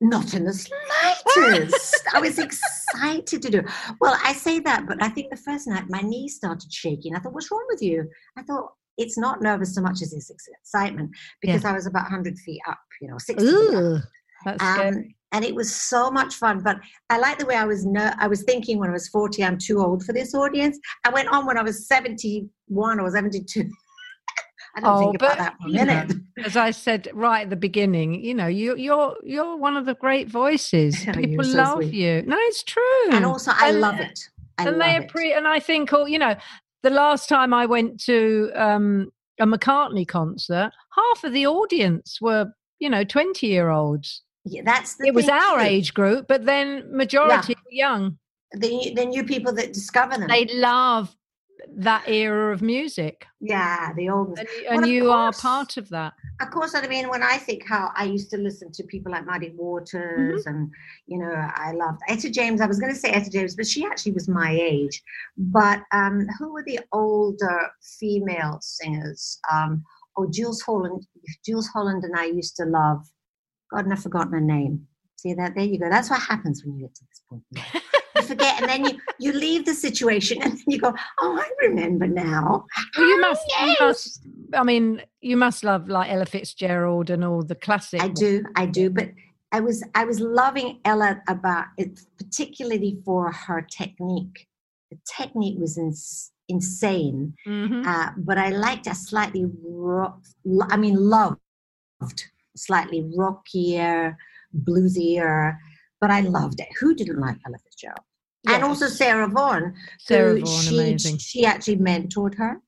Not in the slightest. I was excited to do. it. Well, I say that, but I think the first night my knees started shaking. I thought, "What's wrong with you?" I thought it's not nervous so much as it's excitement because I was about 100 feet up, you know, 60 feet up. That's Um, scary. And it was so much fun. But I like the way I was. Ner- I was thinking when I was 40, I'm too old for this audience. I went on when I was 71 or 72. (laughs) I don't Oh, think about but, that for a you know. (laughs) As I said right at the beginning, you know, you, you're you're one of the great voices. (laughs) People so love sweet. you. No, it's true. And also, I And- love it. I and love they it. appre- and I think all you know, the last time I went to um, a McCartney concert, half of the audience were you know twenty year olds. Yeah, that's the It was our too. age group, but then majority were young. the new, the new people that discover them. They love that era of music, yeah, the old. and, Well, and you are part of that. Of course, I mean, when I think how I used to listen to people like Muddy Waters, Mm-hmm. and you know, I loved Etta James. I was going to say Etta James, but she actually was my age. But um, who were the older female singers? Um, oh, Jools Holland. Jools Holland and I used to love. God, and I've forgotten her name. See that? There you go. That's what happens when you get to this point. You forget, and then you you leave the situation, and you go, "Oh, I remember now." Well, you Oh, must, you must. I mean, you must love like Ella Fitzgerald and all the classics. I do, I do. But I was I was loving Ella about it, particularly for her technique. The technique was ins- insane, Mhm. uh, but I liked a slightly. I mean, loved slightly rockier, bluesier. But I loved it. Who didn't like Ella Fitzgerald? And also Sarah Vaughan, Sarah who Vaughan, she, amazing. she actually mentored her.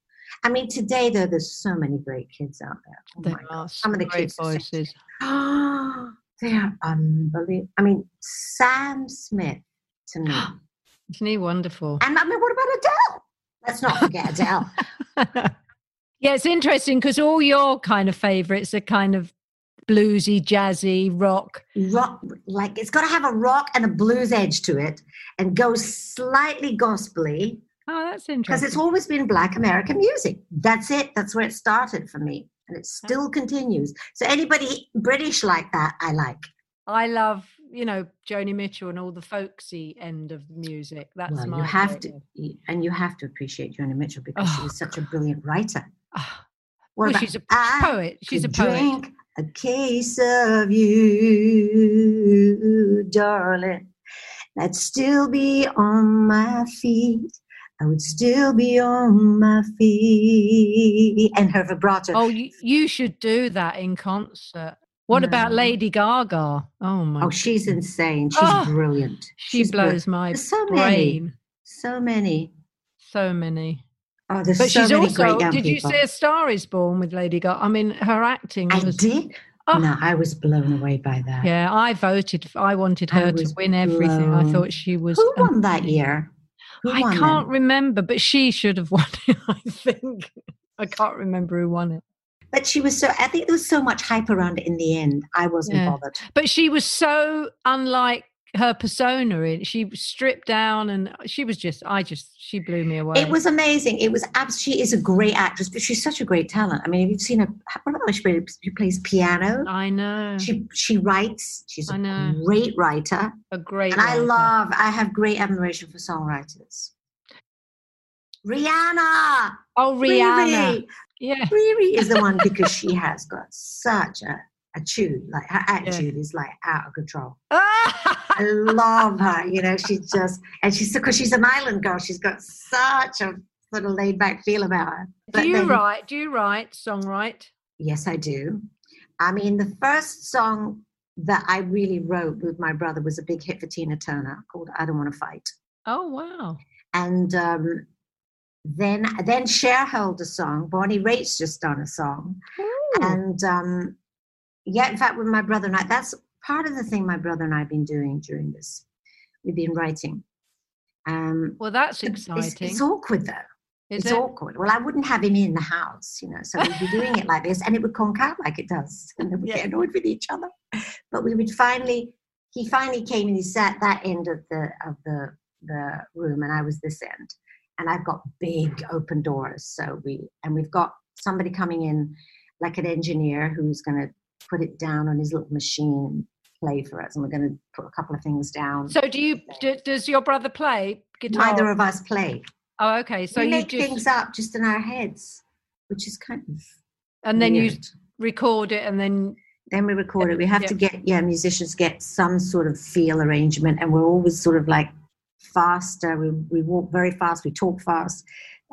I mean, today though, there's so many great kids out there. Oh There are Some of the great kids are voices. (gasps) they are unbelievable. I mean, Sam Smith to me. (gasps) Isn't he wonderful? And I mean, what about Adele? Let's not forget Adele. (laughs) yeah, it's interesting because all your kind of favorites are kind of bluesy, jazzy, rock. Rock, like it's got to have a rock and a blues edge to it, and go slightly gospely Oh, that's interesting. because it's always been Black American music. That's it. That's where it started for me, and it still continues. So anybody British like that, I like. I love, you know, Joni Mitchell and all the folksy end of music. That's well, my you have to, and you have to appreciate Joni Mitchell because she Oh, was such a brilliant writer. Ah. What well, she's a I poet. She's a poet. Drink a case of you, darling. I'd still be on my feet. I would still be on my feet. And her vibrato. Oh, you, you should do that in concert. What about Lady Gaga? Oh my! Oh, she's insane. She's Oh, brilliant. she She's brilliant. blows my There's so many. brain. So many. So many. Oh, there's But so she's many also. great Did you people. see A Star Is Born with Lady Gaga? I mean, her acting I was. did. Oh. No, I was blown away by that. Yeah, I voted. I wanted I her to was win everything. I thought she was. Who won that year? Who I can't then? remember, but she should have (laughs) won it. I think. I can't remember who won it. But she was so. I think there was so much hype around it. In the end, I wasn't Yeah. bothered. But she was so unlike her persona. In she stripped down, and she was just. I just. She blew me away. It was amazing. It was. abs- She is a great actress, but she's such a great talent. I mean, have you seen her? She, plays- she plays piano? I know. She she writes. She's a great writer, a great. and I love. I have great admiration for songwriters. Rihanna. Oh, Rihanna. Riri. Yeah. Riri is the one (laughs) because she has got such a, tune. Like her attitude is like out of control. (laughs) I love her. You know, she's just, and she's because she's an island girl. She's got such a sort of laid back feel about her. do you then- write? Do you write songwrite? Yes, I do. I mean, the first song that I really wrote with my brother was a big hit for Tina Turner called "I Don't Want to Fight," Oh wow. and um, then then Cher held a song. Bonnie Raitt's just done a song, Ooh. and um, yeah, in fact, with my brother and I, that's part of the thing my brother and I have been doing during this. We've been writing. Um, well, that's it's- exciting. It's, awkward though. Is it's it? awkward. Well, I wouldn't have him in the house, you know, so we'd be doing it like this and it would conk out like it does. And then we'd Yeah. get annoyed with each other. But we would finally, he finally came and he sat that end of the of the the room and I was this end. And I've got big open doors. So we and we've got somebody coming in like an engineer who's gonna put it down on his little machine and play for us. And we're gonna put a couple of things down. So do you? Do, does your brother play guitar? Neither of us play. Oh, okay. So we you make just things up just in our heads, which is kind of and then you record it, and then then we record it. We have Yeah. to get yeah, musicians get some sort of feel arrangement, and we're always sort of like faster. We we walk very fast. We talk fast.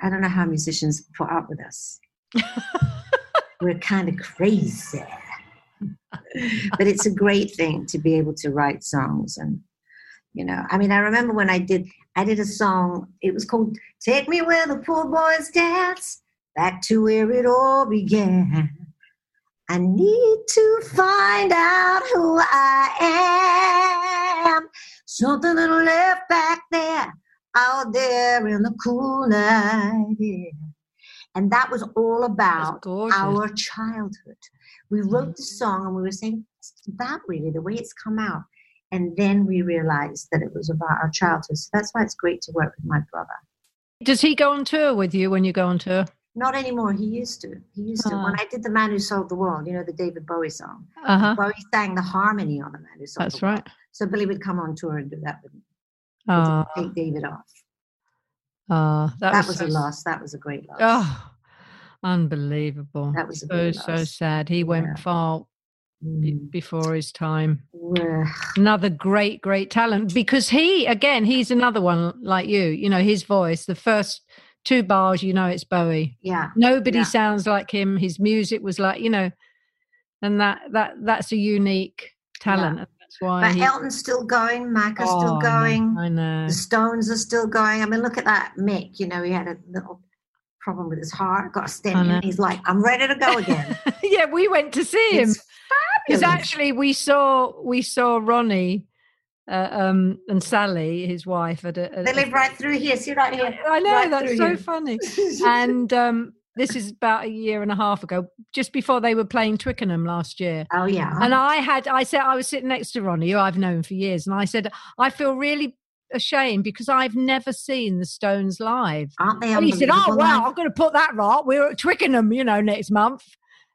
I don't know how musicians put up with us. (laughs) we're kind of crazy, but it's a great thing to be able to write songs and. You know, I mean, I remember when I did, I did a song. It was called "Take Me Where the Poor Boys Dance," back to where it all began. I need to find out who I am. Something that left back there, out there in the cool night air. And that was all about gorgeous. our childhood. We wrote the song and we were saying, about really the way it's come out. And then we realized that it was about our childhood. So that's why it's great to work with my brother. Does he go on tour with you when you go on tour? Not anymore. He used to. He used to. When Ah. I did The Man Who Sold the World, you know, the David Bowie song, Uh huh. Bowie sang the harmony on The Man Who Sold That's the World. right. So Billy would come on tour and do that with me. Ah, Take David off. ah, that, That, was, was, so a loss. That was a great loss. Oh, unbelievable. That was so so sad. He went Yeah. far Mm. before his time. Well, Another great, great talent because he, again, he's another one like you. You know, his voice, the first two bars, you know, it's Bowie. yeah. Nobody Yeah. sounds like him. His music was like, you know, and that that that's a unique talent. and That's why. But he, Elton's still going. Mac is Oh, still going. I know. The Stones are still going. I mean, look at that Mick. You know, he had a little problem with his heart. Got a stent know. He's like, I'm ready to go again. (laughs) yeah, we went to see him. Because actually we saw we saw Ronnie uh, um, and Sally, his wife, at a, at They live right through here. See right here. I know right that's so here. funny. (laughs) And um, this is about a year and a half ago, just before they were playing Twickenham last year. oh yeah. And I had, I said, I was sitting next to Ronnie, who I've known for years, and I said, I feel really ashamed because I've never seen the Stones live. Aren't they? And he said, Oh, well. I'm going to put that right. We're at Twickenham, you know, next month.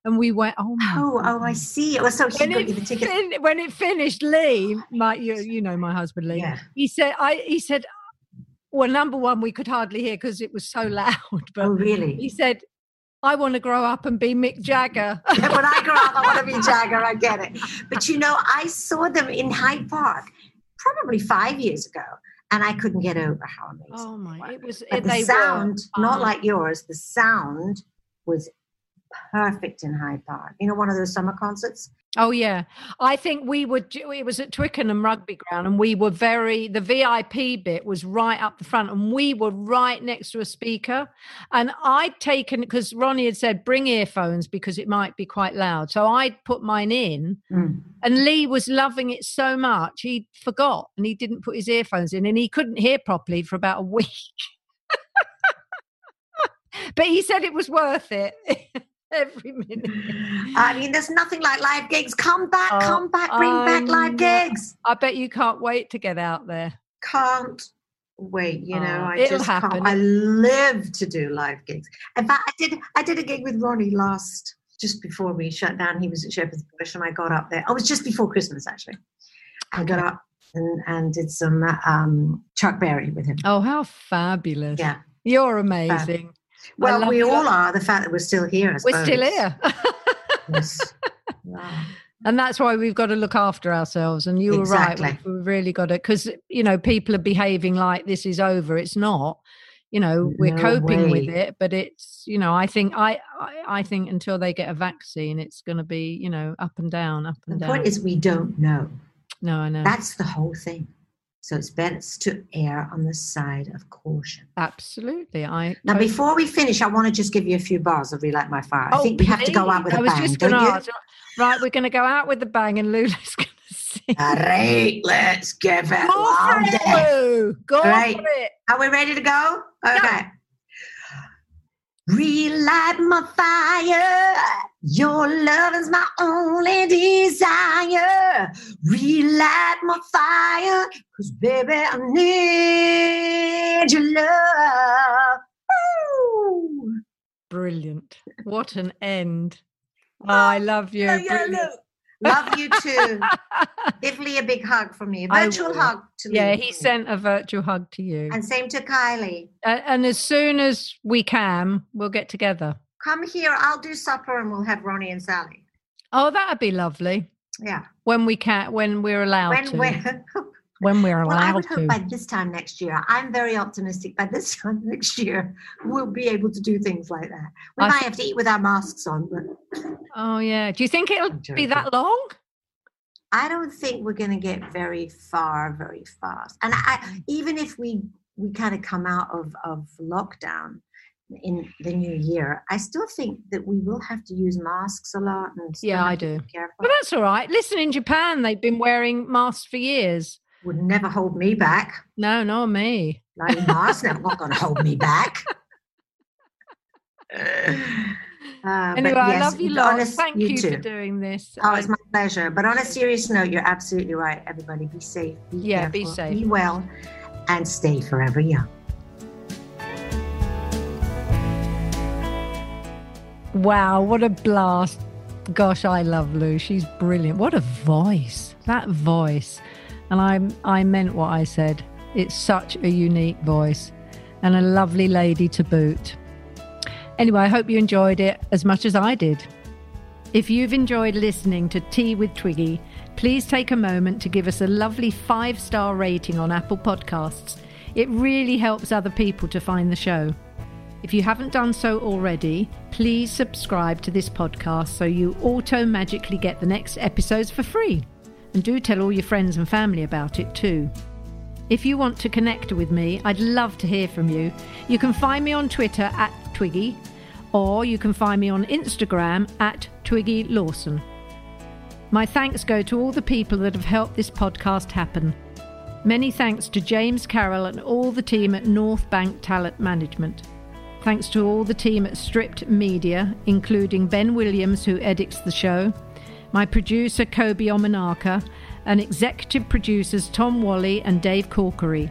And we went, Oh, Oh, oh, I see. Oh, so he when it, the ticket. fin- when it finished, Leigh, my you, you know my husband Leigh, Yeah. he said I he said, well, number one, we could hardly hear because it was so (laughs) loud. But Oh, he said, I want to grow up and be Mick Jagger. (laughs) Yeah, when I grow up, I want to be Jagger. I get it. But you know, I saw them in Hyde Park probably five years ago, and I couldn't get over how amazing. oh my! It was it, the they sound, were, not um, like yours, the sound was perfect in Hyde Park. You know, one of those summer concerts. Oh yeah, I think we were. It was at Twickenham Rugby Ground, and we were very. The VIP bit was right up the front, and we were right next to a speaker. And I'd taken because Ronnie had said bring earphones because it might be quite loud. So I'd put mine in, Mm. and Leigh was loving it so much he forgot and he didn't put his earphones in, and he couldn't hear properly for about a (laughs) week. (laughs) but he said it was worth it (laughs) (laughs) every minute. I mean, there's nothing like live gigs. Come back, Oh, come back, bring I back live know. gigs. I bet you can't wait to get out there. Can't wait. You know, Oh, I just happen. can't. I live to do live gigs. In fact, I did. I did a gig with Ronnie last, just before we shut down. He was at Shepherd's Bush, and I got up there. Oh, it was just before Christmas, actually. I got up and, and did some um, Chuck Berry with him. Oh, how fabulous! Yeah. You're amazing. Well, we all are. The fact that we're still here, We're still here. Yes. (laughs) Yeah. and that's why we've got to look after ourselves. And you were Exactly. right. We've, really got to, because, you know, people are behaving like this is over. It's not. You know, we're No coping with it, but it's, you know, I think, I, I, I think until they get a vaccine, it's going to be, you know, up and down, up The and down. point is, we don't know. no, I know. That's the whole thing. So it's best to err on the side of caution. Absolutely. I Now, totally- before we finish, I want to just give you a few bars of Relight My Fire. I Oh, think we have to go out please. with I a was bang, just don't gonna you? ask. Right, we're going to go out with the bang, and Lulu's (laughs) going to sing. All right, let's give it Go for it, Go Right. for it. Are we ready to go? Okay. Relight my fire. Your love is my only desire. Relight my fire. Cause baby, I need your love. Woo! Brilliant. What an end. Oh, I love you. Love you, Brilliant. Love you too. (laughs) Give Leigh a big hug from me. Virtual hug to Leigh. yeah, he sent a virtual hug to you. And same to Kylie. A- and as soon as we can, we'll get together. Come here. I'll do supper and we'll have Ronnie and Sally. Oh, that'd be lovely. Yeah. When we can, when we're allowed when to. when (laughs) when we're allowed well, I allowed would hope by this time next year. I'm very optimistic. By this (laughs) time next year, we'll be able to do things like that. We I might thi- have to eat with our masks on, but Oh yeah. Do you think it'll be that long? I don't think we're going to get very far very fast. And I, even if we we kind of come out of of lockdown in the new year, I still think that we will have to use masks a lot. And Yeah, I do. Careful. Well, that's all right. Listen, in Japan, they've been wearing masks for years. Would never hold me back. No, not me. Like masks, never not going to hold me back. (laughs) Uh, but Anyway, I love you lots. Thank you, too. for doing this. Oh, it's my pleasure. But on a serious note, you're absolutely right. Everybody, be safe. Be Yeah, be safe. Be well, and stay forever young. Wow, what a blast. Gosh, I love Lou. She's brilliant. What a voice. That voice. And I I meant what I said. It's such a unique voice and a lovely lady to boot. Anyway, I hope you enjoyed it as much as I did. If you've enjoyed listening to Tea with Twiggy, please take a moment to give us a lovely five star rating on Apple Podcasts. It really helps other people to find the show. If you haven't done so already, please subscribe to this podcast so you auto magically get the next episodes for free. And do tell all your friends and family about it too. If you want to connect with me, I'd love to hear from you. You can find me on Twitter at Twiggy, or you can find me on Instagram at Twiggy Lawson. My thanks go to all the people that have helped this podcast happen. Many thanks to James Carroll and all the team at Northbank Talent Management. Thanks to all the team at Stripped Media, including Ben Williams, who edits the show, my producer Kobe Omanaka, and executive producers Tom Wally and Dave Corkery.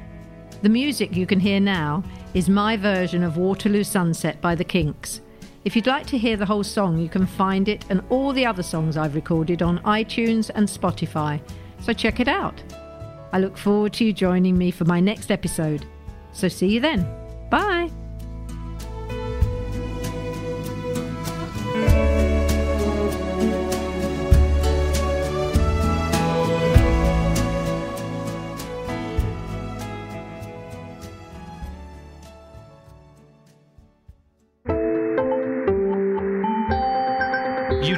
The music you can hear now is my version of Waterloo Sunset by the Kinks. If you'd like to hear the whole song, you can find it and all the other songs I've recorded on iTunes and Spotify, so check it out. I look forward to you joining me for my next episode. So see you then. Bye.